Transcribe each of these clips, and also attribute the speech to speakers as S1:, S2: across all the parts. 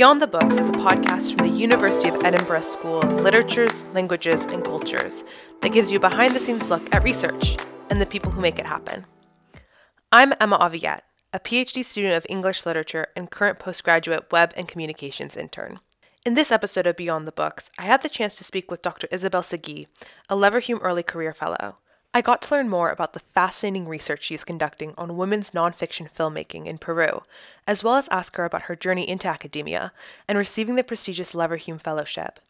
S1: Beyond the Books is a podcast from the University of Edinburgh School of Literatures, Languages, and Cultures that gives you a behind the scenes look at research and the people who make it happen. I'm Emma Aviet, a PhD student of English literature and current postgraduate web and communications intern. In this episode of Beyond the Books, I had the chance to speak with Dr. Isabel Seguí, a Leverhulme Early Career Fellow. I got to learn more about the fascinating research she's conducting on women's nonfiction filmmaking in Peru, as well as ask her about her journey into academia and receiving the prestigious Leverhulme Fellowship.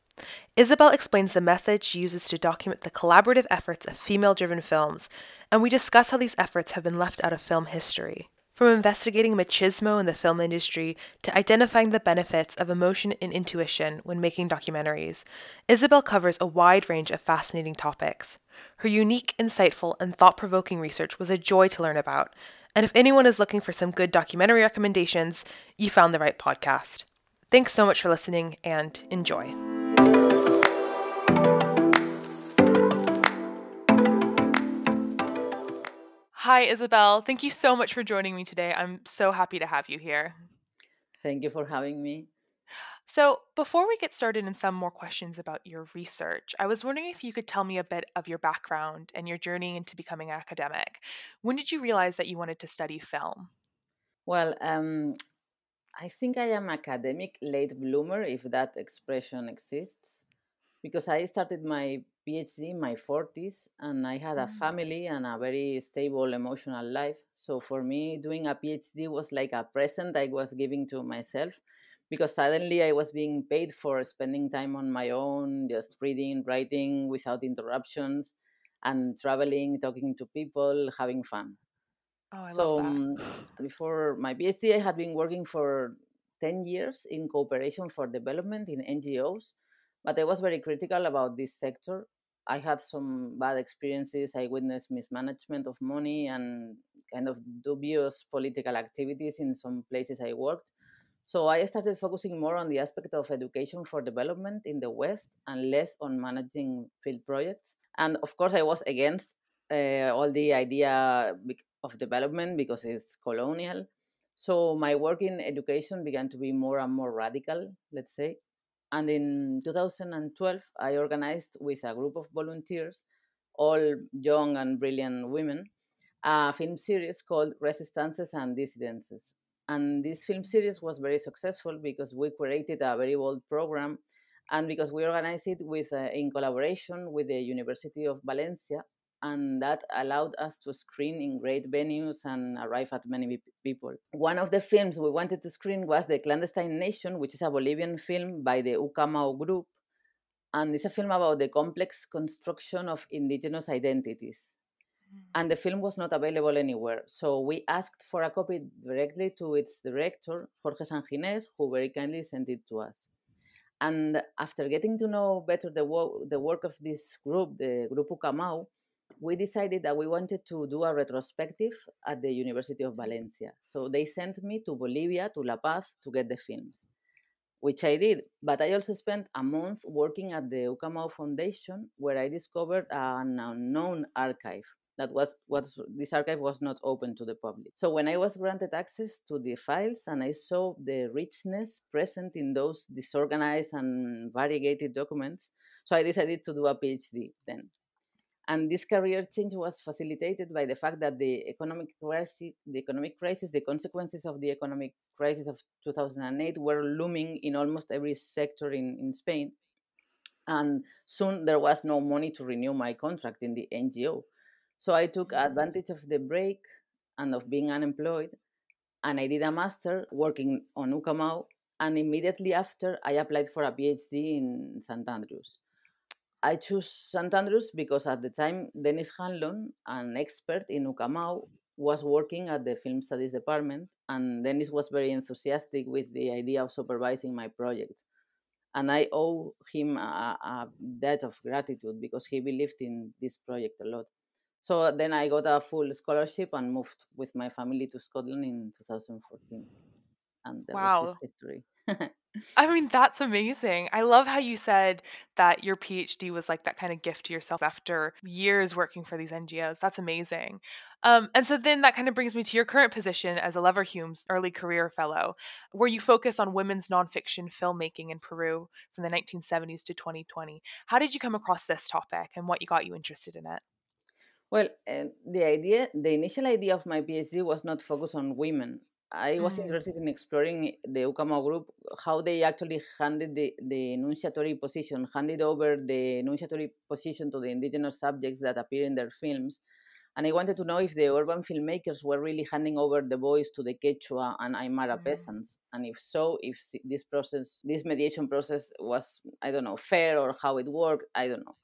S1: Isabel explains the method she uses to document the collaborative efforts of female driven films, and we discuss how these efforts have been left out of film history. From investigating machismo in the film industry to identifying the benefits of emotion and intuition when making documentaries, Isabel covers a wide range of fascinating topics. Her unique, insightful, and thought provoking research was a joy to learn about. And if anyone is looking for some good documentary recommendations, you found the right podcast. Thanks so much for listening and enjoy. Hi, Isabel. Thank you so much for joining me today. I'm so happy to have you here.
S2: Thank you for having me.
S1: So, before we get started in some more questions about your research, I was wondering if you could tell me a bit of your background and your journey into becoming an academic. When did you realize that you wanted to study film?
S2: Well, um, I think I am academic late bloomer, if that expression exists, because I started my PhD in my 40s and I had a
S1: Mm.
S2: family and a very stable emotional life. So for me, doing a PhD was like a present I was giving to myself because suddenly I was being paid for spending time on my own, just reading, writing without interruptions, and traveling, talking to people, having fun.
S1: Oh, I
S2: So um, before my PhD, I had been working for 10 years in cooperation for development in NGOs, but I was very critical about this sector. I had some bad experiences. I witnessed mismanagement of money and kind of dubious political activities in some places I worked. So I started focusing more on the aspect of education for development in the West and less on managing field projects. And of course, I was against uh, all the idea of development because it's colonial. So my work in education began to be more and more radical, let's say. And in 2012, I organized with a group of volunteers, all young and brilliant women, a film series called Resistances and Dissidences. And this film series was very successful because we created a very bold program and because we organized it with, uh, in collaboration with the University of Valencia. And that allowed us to screen in great venues and arrive at many people. One of the films we wanted to screen was The Clandestine Nation, which is a Bolivian film by the Ukamau group. And it's a film about the complex construction of indigenous identities mm. and the film was not available anywhere. So we asked for a copy directly to its director, Jorge Sanjinés, who very kindly sent it to us. And after getting to know better the, wo- the work of this group, the Grupo Ukamau, we decided that we wanted to do a retrospective at the University of Valencia. So they sent me to Bolivia, to La Paz, to get the films, which I did. But I also spent a month working at the Ukamau Foundation, where I discovered an unknown archive that was what this archive was not open to the public. So when I was granted access to the files and I saw the richness present in those disorganized and variegated documents, so I decided to do a PhD then. And this career change was facilitated by the fact that the economic crisis, the economic crisis, the consequences of the economic crisis of 2008 were looming in almost every sector in, in Spain. And soon there was no money to renew my contract in the NGO. So I took advantage of the break and of being unemployed, and I did a master working on Ukamau. And immediately after, I applied for a PhD in St. Andrews. I chose St. Andrews because at the time, Dennis Hanlon, an expert in Ukamau, was working at the Film Studies Department, and Dennis was very enthusiastic with the idea of supervising my project. And I owe him a, a debt of gratitude because he believed in this project a lot. So then I got a full scholarship and moved with my family to Scotland in 2014. and the
S1: wow.
S2: rest is history.
S1: I mean, that's amazing. I love how you said that your PhD was like that kind of gift to yourself after years working for these NGOs. That's amazing. Um, and so then that kind of brings me to your current position as a Leverhulme's Early Career Fellow, where you focus on women's nonfiction filmmaking in Peru from the 1970s to 2020. How did you come across this topic and what got you interested in it?
S2: Well, uh, the idea, the initial idea of my PhD was not focused on women. I was mm. interested in exploring the Ukamau group, how they actually handed the, the enunciatory position, handed over the enunciatory position to the indigenous subjects that appear in their films. And I wanted to know if the urban filmmakers were really handing over the voice to the Quechua and Aymara mm. peasants. And if so, if this process, this mediation process was, I don't know, fair or how it worked, I don't know.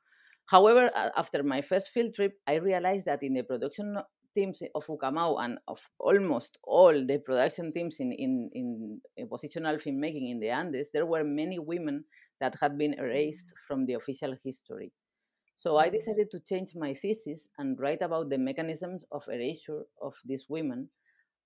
S2: However, after my first field trip, I realized that in the production teams of Ukamau and of almost all the production teams in, in, in, positional filmmaking in the Andes, there were many women that had been erased mm. from the official history. So I mm. decided to change my thesis and write about the mechanisms of erasure of these women,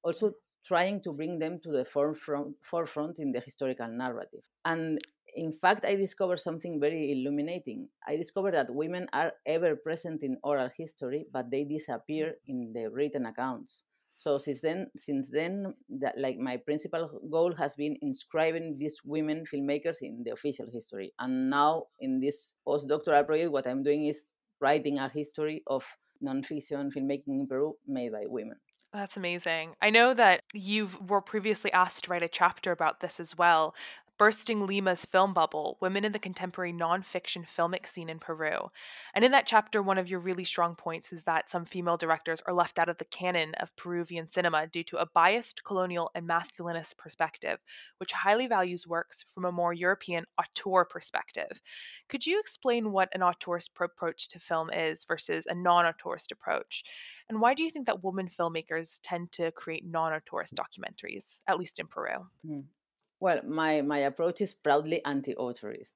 S2: also trying to bring them to the forefront, forefront in the historical narrative. And in fact, I discovered something very illuminating. I discovered that women are ever present in oral history, but they disappear mm. in the written accounts. So since then, since then, that like my principal goal has been inscribing these women filmmakers in the official history. And now in this postdoctoral project, what I'm doing is writing a history of nonfiction filmmaking in Peru made by women.
S1: That's amazing. I know that you were previously asked to write a chapter about this as well. Bursting Lima's Film Bubble Women in the Contemporary Nonfiction Filmic Scene in Peru. And in that chapter, one of your really strong points is that some female directors are left out of the canon of Peruvian cinema due to a biased colonial and masculinist perspective, which highly values works from a more European auteur perspective. Could you explain what an auteurist approach to film is versus a non auteurist approach? And why do you think that women filmmakers tend to create non auteurist documentaries, at least in Peru?
S2: Mm. Well, my, my approach is proudly anti auteurist.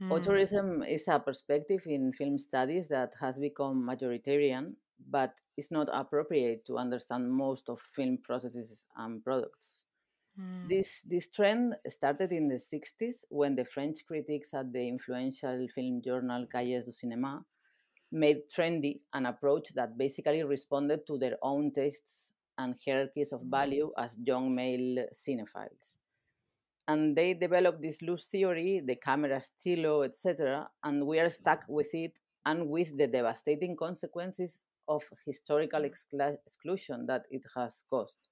S2: Mm. Auteurism is a perspective in film studies that has become majoritarian, but it's not appropriate to understand most of film processes and products. Mm. This, this trend started in the 60s when the French critics at the influential film journal Cahiers du Cinéma made trendy an approach that basically responded to their own tastes and hierarchies of hmm. value as young male cinephiles and they developed this loose theory, the caméra stylo, etc., and we are stuck with it and with the devastating consequences of historical excla- exclusion that it has caused.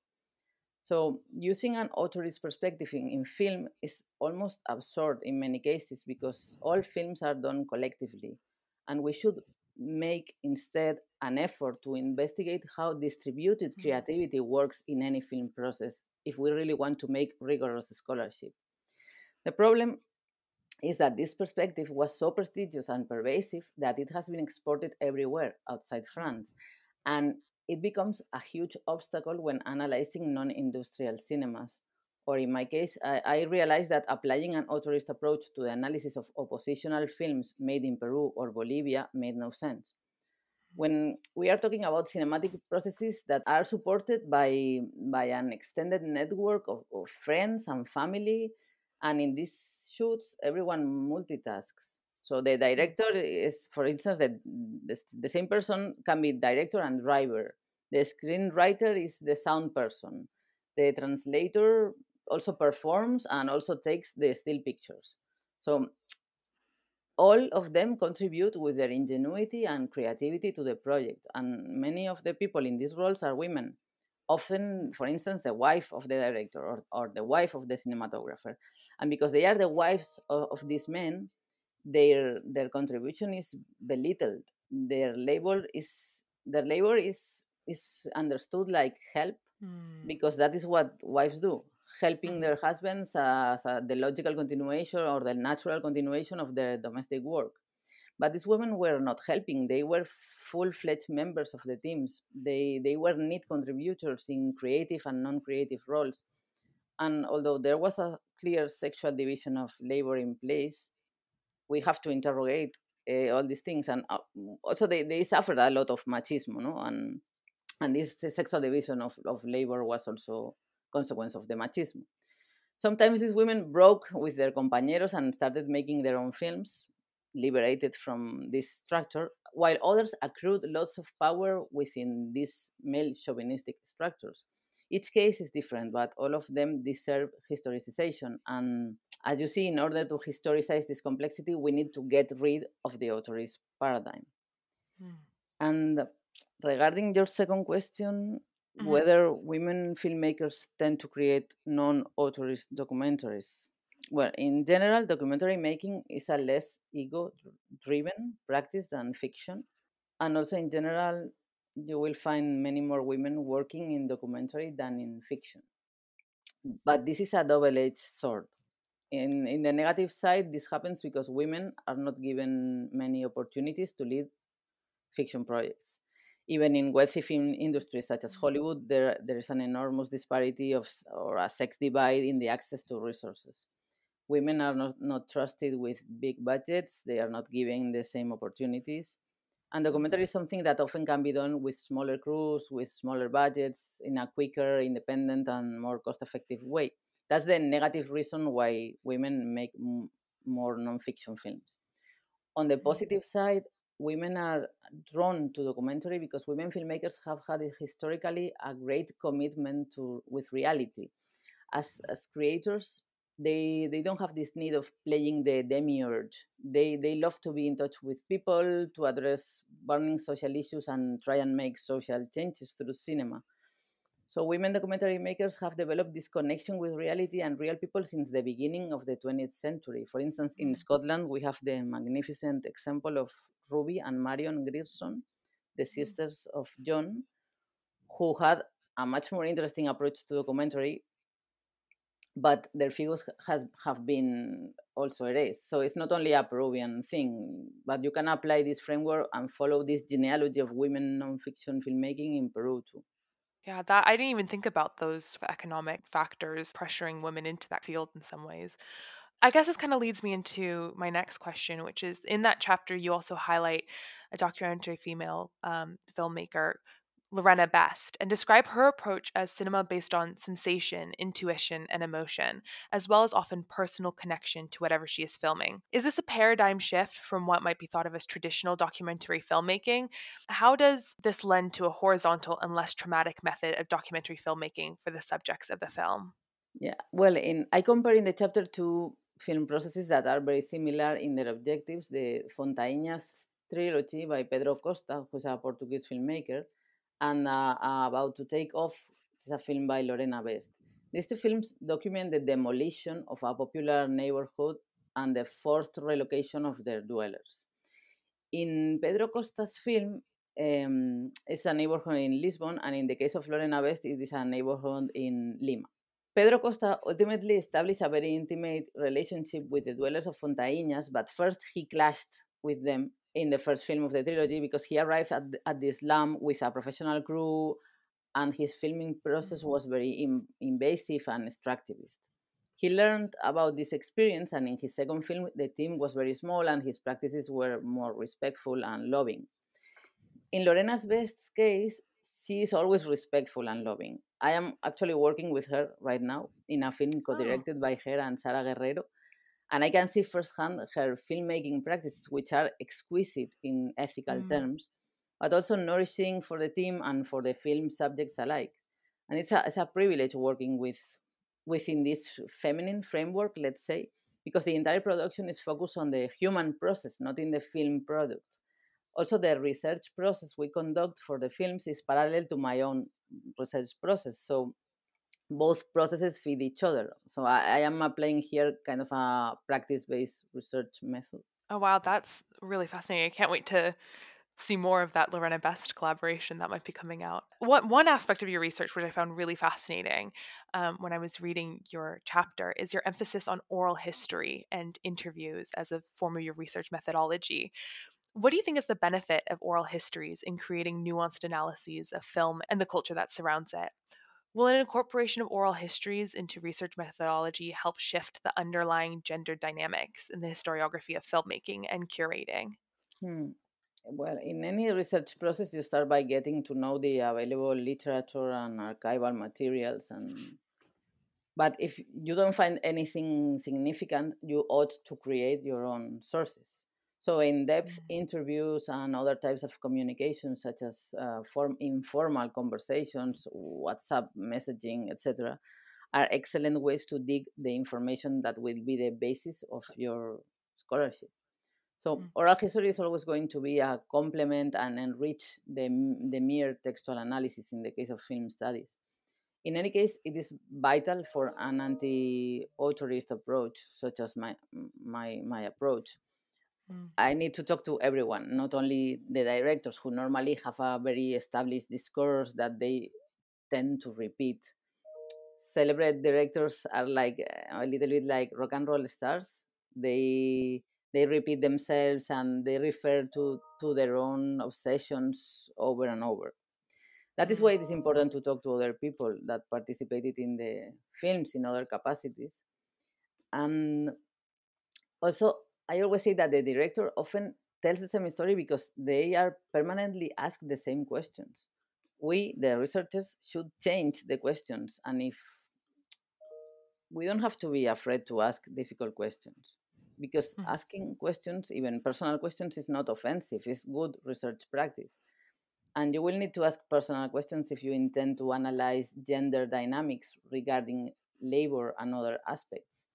S2: So, using an auteurist perspective in, in, film is almost absurd in many cases because all films are done collectively, and we should make instead an effort to investigate how distributed mm-hmm. creativity works in any film process if we really want to make rigorous scholarship. The problem is that this perspective was so prestigious and pervasive that it has been exported everywhere outside France. And it becomes a huge obstacle when analyzing non industrial cinemas. Or in my case, I, I, realized that applying an auteurist approach to the analysis of oppositional films made in Peru or Bolivia made no sense when we are talking about cinematic processes that are supported by by an extended network of, of friends and family and in these shoots everyone multitasks. So the mm. director is for instance the, the, the same person can be director and driver. The screenwriter is the sound person. The translator also performs and also takes the still pictures. So all of them contribute with their ingenuity and creativity to the project. And many of the people in these roles are women, often, for instance, the wife of the director or, or the wife of the cinematographer. And because they are the wives of, of these men, their their contribution is belittled. Their labor is their labor is is understood like help mm. because that is what wives do helping their husbands as a, the logical continuation or the natural continuation of their domestic work. But these women were not helping. They were full-fledged members of the teams. They they were neat contributors in creative and non-creative roles. And although there was a clear sexual division of labor in place, we have to interrogate uh, all these things. And uh, also, they, they suffered a lot of machismo, no? And and this sexual division of, of labor was also consequence of the machismo. Sometimes these women broke with their compañeros and started making their own films, liberated from this structure, while others accrued lots of power within these male chauvinistic structures. Each case is different, but all of them deserve historicization. And as you see, in order to historicize this complexity, we need to get rid of the auteurist paradigm. Mm. And regarding your second question, mm-hmm. whether women filmmakers tend to create non auteurist documentaries. Well, in general, documentary making is a less ego driven practice than fiction. And also, in general, you will find many more women working in documentary than in fiction. But this is a double edged sword. In, in the negative side, this happens because women are not given many opportunities to lead fiction projects. Even in wealthy film industries such as mm-hmm. Hollywood, there, there is an enormous disparity of or a sex divide in the access to resources. Women are not, not trusted with big budgets, they are not given the same opportunities and documentary is something that often can be done with smaller crews, with smaller budgets, in a quicker, independent, and more cost effective way. That's the negative reason why women make more non-fiction films. On the mm-hmm. positive side, women are drawn to documentary because women filmmakers have had historically a great commitment to with reality. As, as creators, they they don't have this need of playing the demiurge they they love to be in touch with people to address burning social issues and try and make social changes through cinema so women documentary makers have developed this connection with reality and real people since the beginning of the 20th century for instance in mm. scotland we have the magnificent example of ruby and marion grierson the sisters of john who had a much more interesting approach to documentary but their figures has have been also erased. So it's not only a Peruvian thing, but you can apply this framework and follow this genealogy of women nonfiction filmmaking in Peru too.
S1: Yeah, that I didn't even think about those economic factors pressuring women into that field in some ways. I guess this kind of leads me into my next question, which is in that chapter, you also highlight a documentary female um, filmmaker Lorena Best and describe her approach as cinema based on sensation, intuition, and emotion, as well as often personal connection to whatever she is filming. Is this a paradigm shift from what might be thought of as traditional documentary filmmaking? How does this lend to a horizontal and less traumatic method of documentary filmmaking for the subjects of the film?
S2: Yeah, well, in I compare in the chapter two film processes that are very similar in their objectives. The Fontainhas trilogy by Pedro Costa, who's a Portuguese filmmaker, and uh, uh, About to Take Off, which is a film by Lorena Best. These two films document the demolition of a popular neighborhood and the forced relocation of their dwellers. In Pedro Costa's film, um, it's a neighborhood in Lisbon, and in the case of Lorena Best, it is a neighborhood in Lima. Pedro Costa ultimately established a very intimate relationship with the dwellers of Fontainhas, but first he clashed with them in the first film of the trilogy because he arrived at, at the slum with a professional crew and his filming process mm-hmm. was very in, invasive and extractivist. He learned about this experience, and in his second film, the team was very small and his practices were more respectful and loving. In Lorena's best case, she is always respectful and loving. I am actually working with her right now in a film co directed oh. by her and Sara Guerrero and I can see firsthand her filmmaking practices, which are exquisite in ethical mm. terms, but also nourishing for the team and for the film subjects alike. And it's a, it's a privilege working with within this feminine framework, let's say, because the entire production is focused on the human process, not in the film product. Also, the research process we conduct for the films is parallel to my own research process. So both processes feed each other. So I, I am applying here kind of a practice based research method.
S1: Oh, wow. That's really fascinating. I can't wait to see more of that Lorena Best collaboration that might be coming out. What one aspect of your research, which I found really fascinating um, when I was reading your chapter, is your emphasis on oral history and interviews as a form of your research methodology. What do you think is the benefit of oral histories in creating nuanced analyses of film and the culture that surrounds it? Will an incorporation of oral histories into research methodology help shift the underlying gender dynamics in the historiography of filmmaking and curating?
S2: Hmm. Well, in any research process, you start by getting to know the available literature and archival materials, and But if you don't find anything significant, you ought to create your own sources. So, in depth mm-hmm. interviews and other types of communication, such as uh, form, informal conversations, WhatsApp messaging, etc., are excellent ways to dig the information that will be the basis of your scholarship. So, mm. oral history is always going to be a complement and enrich the, the mere textual analysis in the case of film studies. In any case, it is vital for an anti-auteurist approach, such as my my my approach. Mm. I need to talk to everyone, not only the directors who normally have a very established discourse that they tend to repeat. Celebrate directors are like a little bit like rock and roll stars. They they repeat themselves and they refer to to their own obsessions over and over that is why it is important to talk to other people that participated in the films in other capacities and also i always say that the director often tells the same story because they are permanently asked the same questions we the researchers should change the questions and if we don't have to be afraid to ask difficult questions because mm-hmm. asking questions even personal questions is not offensive it's good research practice and you will need to ask personal questions if you intend to analyze gender dynamics regarding labor and other aspects.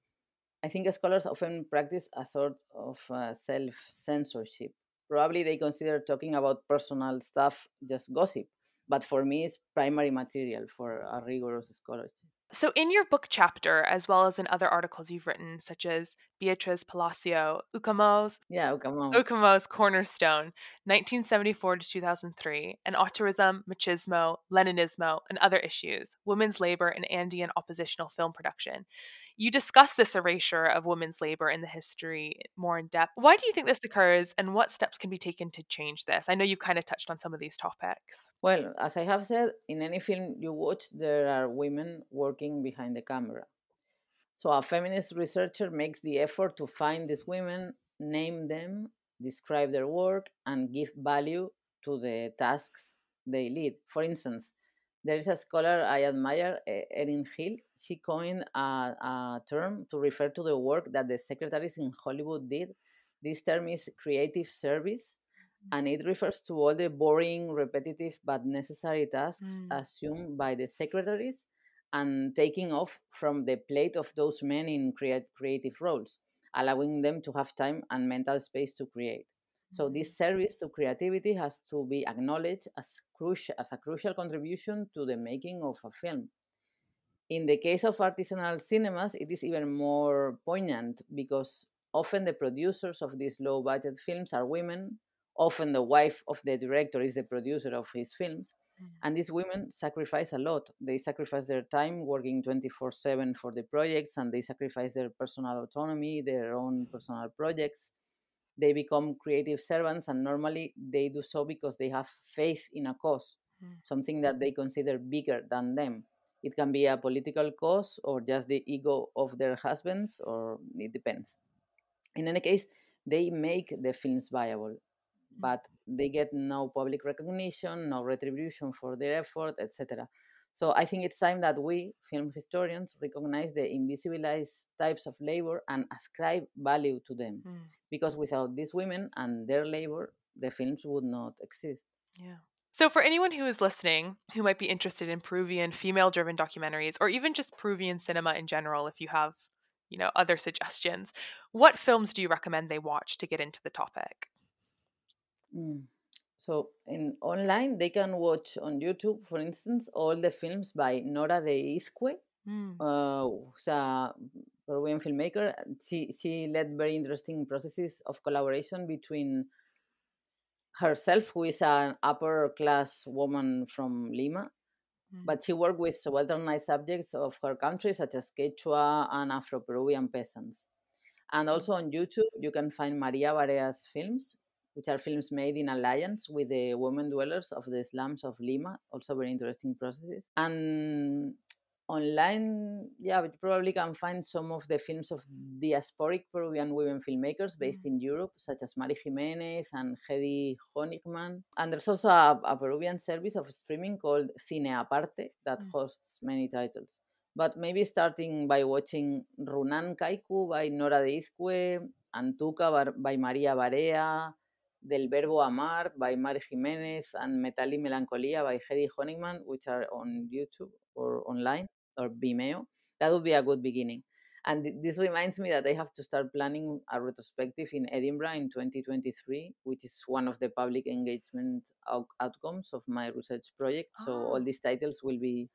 S2: I think scholars often practice a sort of uh, self censorship. Probably they consider talking about personal stuff just gossip, but for me, it's primary material for a rigorous scholarship.
S1: So, in your book chapter, as well as in other articles you've written, such as Beatriz Palacio, Ukamau's,
S2: yeah, Ukamau.
S1: Ukamau's Cornerstone, 1974 to 2003, and Auteurism, Machismo, Leninismo, and Other Issues, Women's Labor in Andean Oppositional Film Production, you discuss this erasure of women's labor in the history more in depth. Why do you think this occurs, and what steps can be taken to change this? I know you've kind of touched on some of these topics.
S2: Well, as I have said, in any film you watch, there are women working behind the camera. So a feminist researcher makes the effort to find these women, name them, describe their work, and give value to the tasks they lead. For instance, there is a scholar I admire, Erin Hill. She coined a, a, term to refer to the work that the secretaries in Hollywood did. This term is creative service, mm. and it refers to all the boring, repetitive, but necessary tasks mm. assumed by the secretaries and taking off from the plate of those men in creative roles, allowing them to have time and mental space to create. So this service to creativity has to be acknowledged as, crucial, as a crucial contribution to the making of a film. In the case of artisanal cinemas, it is even more poignant because often the producers of these low budget films are women. Often the wife of the director is the producer of his films. Mm. And these women sacrifice a lot. They sacrifice their time working 24 7 for the projects, and they sacrifice their personal autonomy, their own personal projects they become creative servants and normally they do so because they have faith in a cause mm. something that they consider bigger than them it can be a political cause or just the ego of their husbands or it depends in any case they make the films viable mm. but they get no public recognition no retribution for their effort etc so I think it's time that we, film historians, recognize the invisibilized types of labor and ascribe value to them. Mm. Because without these women and their labor, the films would not exist.
S1: Yeah. So, for anyone who is listening who might be interested in Peruvian female driven documentaries or even just Peruvian cinema in general, if you have, you know, other suggestions, what films do you recommend they watch to get into the topic?
S2: Mm. So in online, they can watch on YouTube, for instance, all the films by Nora de Izcue, mm. uh, a Peruvian filmmaker. She she led very interesting processes of collaboration between herself, who is an upper class woman from Lima, mm. but she worked with subalternized subjects of her country, such as Quechua and Afro Peruvian peasants. And mm. also on YouTube, you can find Maria Barea's films, which are films made in alliance with the women dwellers of the slums of Lima. Also, very interesting processes. And online, yeah, you probably can find some of the films of diasporic Peruvian women filmmakers based mm-hmm. in Europe, such as Mari Jimenez and Heddy Honigmann. And there's also a, a, Peruvian service of streaming called Cine Aparte that mm-hmm. hosts many titles. but maybe starting by watching Runan Caycu by Nora de Izcue, Antuca by Maria Barea, Del Verbo Amar by Mari Jimenez, and Metal y Melancolía by Heddy Honigmann, which are on YouTube or online or Vimeo. That would be a good beginning. And this reminds me that I have to start planning a retrospective in Edinburgh in 2023, which is one of the public engagement out- outcomes of my research project. So all
S1: Oh.
S2: these titles will be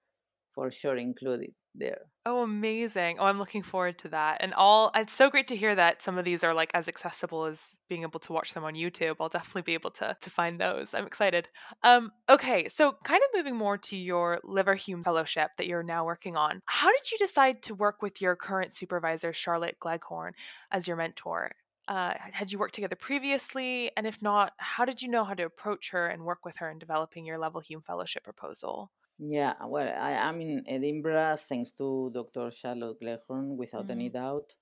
S2: for sure included there.
S1: Oh, amazing. Oh, I'm looking forward to that. And all it's so great to hear that some of these are like as accessible as being able to watch them on YouTube. I'll definitely be able to to find those. I'm excited. Um, okay, so kind of moving more to your Leverhulme Fellowship that you're now working on. How did you decide to work with your current supervisor, Charlotte Gleghorn, as your mentor? Uh, had you worked together previously? And if not, how did you know how to approach her and work with her in developing your Leverhulme Fellowship proposal?
S2: Yeah, well, I am in Edinburgh thanks to Dr. Charlotte Gleghorn, without any
S1: Mm.
S2: doubt.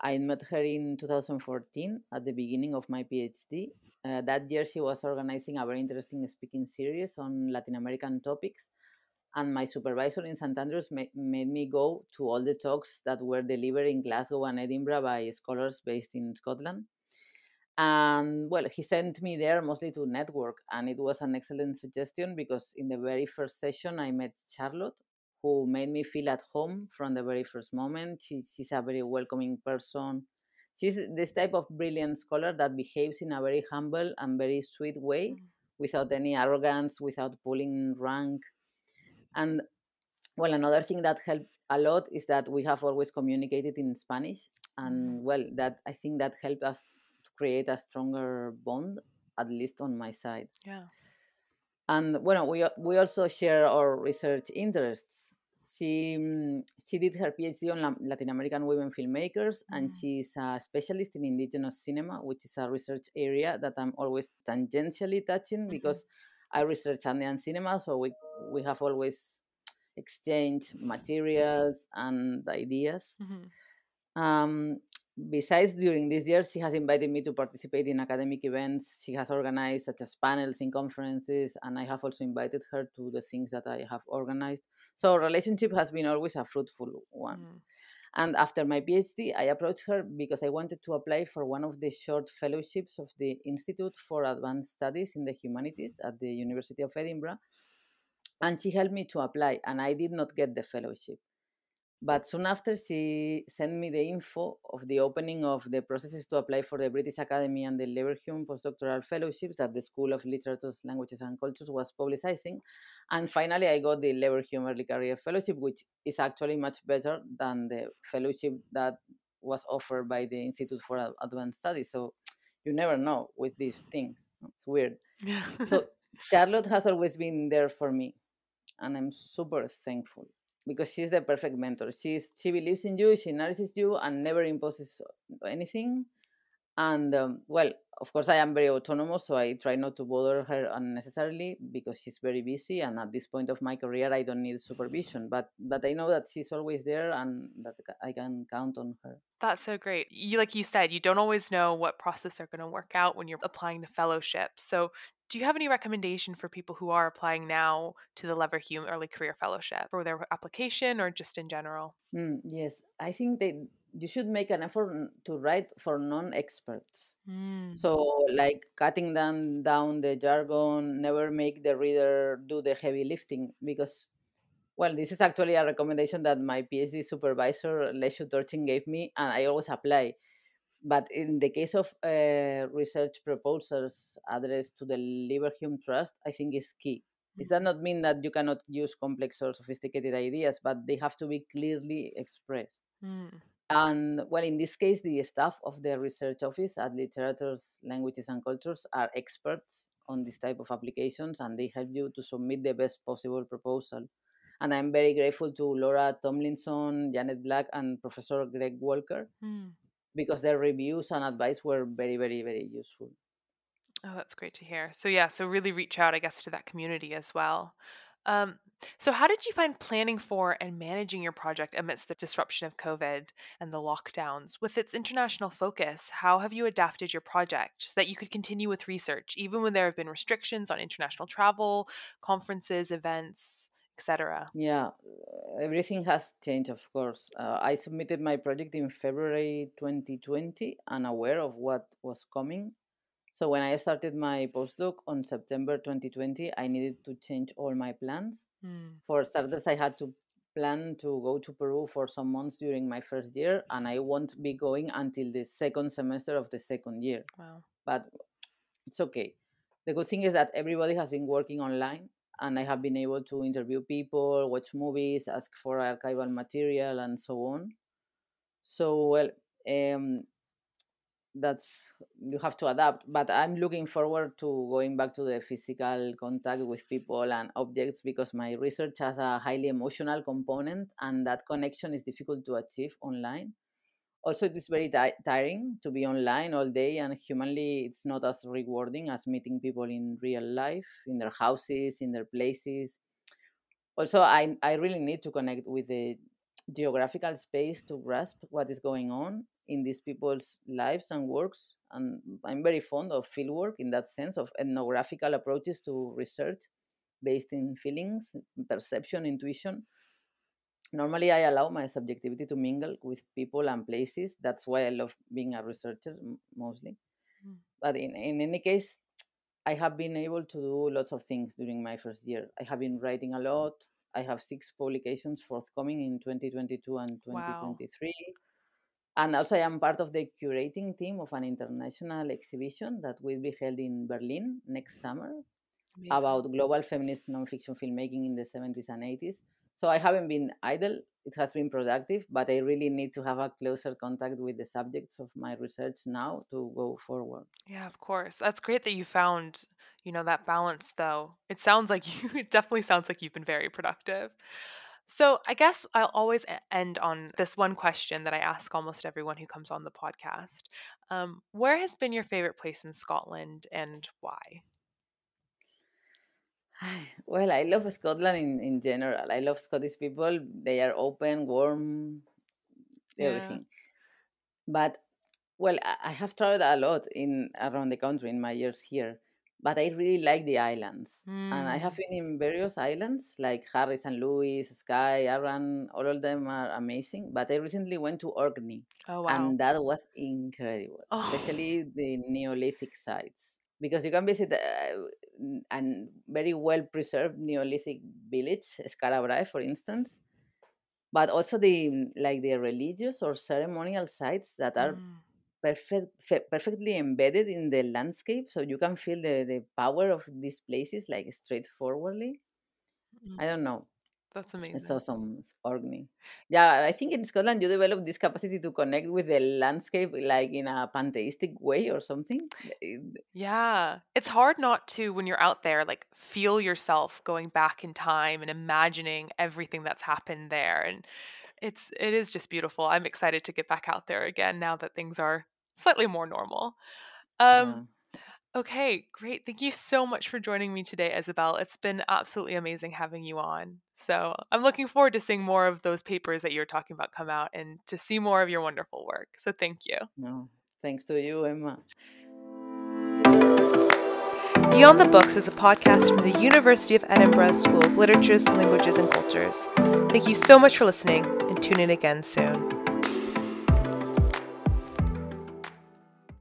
S2: I met her in 2014 at the beginning of my PhD. Uh, that year, she was organizing a very interesting speaking series on Latin American topics. And my supervisor in St. Andrews ma- made me go to all the talks that were delivered in Glasgow and Edinburgh by scholars based in Scotland. And well, he sent me there mostly to network, and it was an excellent suggestion because in the very first session I met Charlotte, who made me feel at home from the very first moment. She, she's a very welcoming person. She's this type of brilliant scholar that behaves in a very humble and very sweet way,
S1: Mm.
S2: without any arrogance, without pulling rank. And well, another thing that helped a lot is that we have always communicated in Spanish,
S1: Mm.
S2: and well, that I think that helped us create a stronger bond, at least on my side.
S1: Yeah.
S2: And well, we we also share our research interests. She mm, she did her PhD on Latin American women filmmakers, and
S1: Mm.
S2: she's a specialist in indigenous cinema, which is a research area that I'm always tangentially touching
S1: Mhm.
S2: because I research Andean cinema, so we we have always exchanged materials and ideas.
S1: Mhm.
S2: Um, besides, during this year, she has invited me to participate in academic events she has organized, such as panels and conferences, and I have also invited her to the things that I have organized. So, our relationship has been always a fruitful one.
S1: Mm.
S2: And after my PhD, I approached her because I wanted to apply for one of the short fellowships of the Institute for Advanced Studies in the Humanities at the University of Edinburgh. And she helped me to apply, and I did not get the fellowship. But soon after, she sent me the info of the opening of the processes to apply for the British Academy and the Leverhulme postdoctoral fellowships that the School of Literatures, Languages and Cultures was publicizing. And finally, I got the Leverhulme Early Career Fellowship, which is actually much better than the fellowship that was offered by the Institute for Advanced Studies. So you never know with these things. It's weird. So Charlotte has always been there for me, and I'm super thankful because she's the perfect mentor. She's she believes in you, she nourishes you, and never imposes anything. And um, well, of course, I am very autonomous, so I try not to bother her unnecessarily because she's very busy. And at this point of my career, I don't need supervision. But but I know that she's always there, and that I can count on her.
S1: That's so great. You like you said, you don't always know what process are going to work out when you're applying to fellowship. So, do you have any recommendation for people who are applying now to the Leverhulme Early Career Fellowship for their application or just in general?
S2: Mm, yes, I think that you should make an effort to write for non-experts.
S1: Mm.
S2: So, like cutting down down the jargon, never make the reader do the heavy lifting because, well, this is actually a recommendation that my PhD supervisor Leshu Torchin gave me, and I always apply. But in the case of uh, research proposals addressed to the Leverhulme Trust, I think is key. Does that not mean that you cannot use complex or sophisticated ideas, but they have to be clearly expressed?
S1: Mm.
S2: And well, in this case, the staff of the research office at Literatures, Languages and Cultures are experts on this type of applications and they help you to submit the best possible proposal. And I'm very grateful to Laura Tomlinson, Janet Black, and Professor Greg Walker
S1: Mm.
S2: Because their reviews and advice were very, very, very useful.
S1: Oh, that's great to hear. So, yeah, so really reach out, I guess, to that community as well. Um, so, how did you find planning for and managing your project amidst the disruption of COVID and the lockdowns? With its international focus, how have you adapted your project so that you could continue with research, even when there have been restrictions on international travel, conferences, events, etc.
S2: Yeah, everything has changed, of course. Uh, I submitted my project in February 2020, unaware of what was coming. So when I started my postdoc on September 2020, I needed to change all my plans.
S1: Mm.
S2: For starters, I had to plan to go to Peru for some months during my first year, and I won't be going until the second semester of the second year.
S1: Wow.
S2: But it's okay. The good thing is that everybody has been working online, and I have been able to interview people, watch movies, ask for archival material, and so on. So, well, um, that's you have to adapt but i'm looking forward to going back to the physical contact with people and objects because my research has a highly emotional component and that connection is difficult to achieve online also it is very ti- tiring to be online all day and humanly it's not as rewarding as meeting people in real life in their houses in their places also i, I really need to connect with the geographical space to grasp what is going on in these people's lives and works. And I'm very fond of fieldwork in that sense of ethnographical approaches to research based in feelings, perception, intuition. Normally, I allow my subjectivity to mingle with people and places. That's why I love being a researcher mostly. Mm. But in, in any case, I have been able to do lots of things during my first year. I have been writing a lot. I have six publications forthcoming in 2022 and 2023. Wow. And also, I am part of the curating team of an international exhibition that will be held in Berlin next summer Amazing. about global feminist nonfiction filmmaking in the 70s and 80s. So I haven't been idle. It has been productive, but I really need to have a closer contact with the subjects of my research now to go forward.
S1: Yeah, of course. That's great that you found, you know, that balance though. It sounds like you it definitely sounds like you've been very productive. So, I guess I'll always end on this one question that I ask almost everyone who comes on the podcast. Um, where has been your favorite place in Scotland and why?
S2: Well, I love Scotland in, in general. I love Scottish people. They are open, warm, everything. But well, I have traveled a lot in around the country in my years here but I really like the islands. Mm. And I have mm. been in various islands like Harris and Lewis, Skye, Arran, all of them are amazing. But I recently went to Orkney.
S1: Oh, wow.
S2: And that was incredible, oh. especially the Neolithic sites. Because you can visit a, a very well preserved Neolithic village, Skara Brae, for instance, but also the like the religious or ceremonial sites that are mm perfect, perfectly embedded in the landscape, so you can feel the, the power of these places like straightforwardly. Mm. I don't know.
S1: That's amazing.
S2: It's awesome. It's. Yeah, I think in Scotland you develop this capacity to connect with the landscape like in a pantheistic way or something.
S1: Yeah. It's hard not to, when you're out there, like feel yourself going back in time and imagining everything that's happened there. And it's it is just beautiful. I'm excited to get back out there again now that things are slightly more normal. Um, Okay, great. Thank you so much for joining me today, Isabel. It's been absolutely amazing having you on. So I'm looking forward to seeing more of those papers that you're talking about come out and to see more of your wonderful work. So thank you.
S2: No, thanks to you, Emma.
S1: Beyond the Books is a podcast from the University of Edinburgh School of Literatures, Languages and Cultures. Thank you so much for listening and tune in again soon.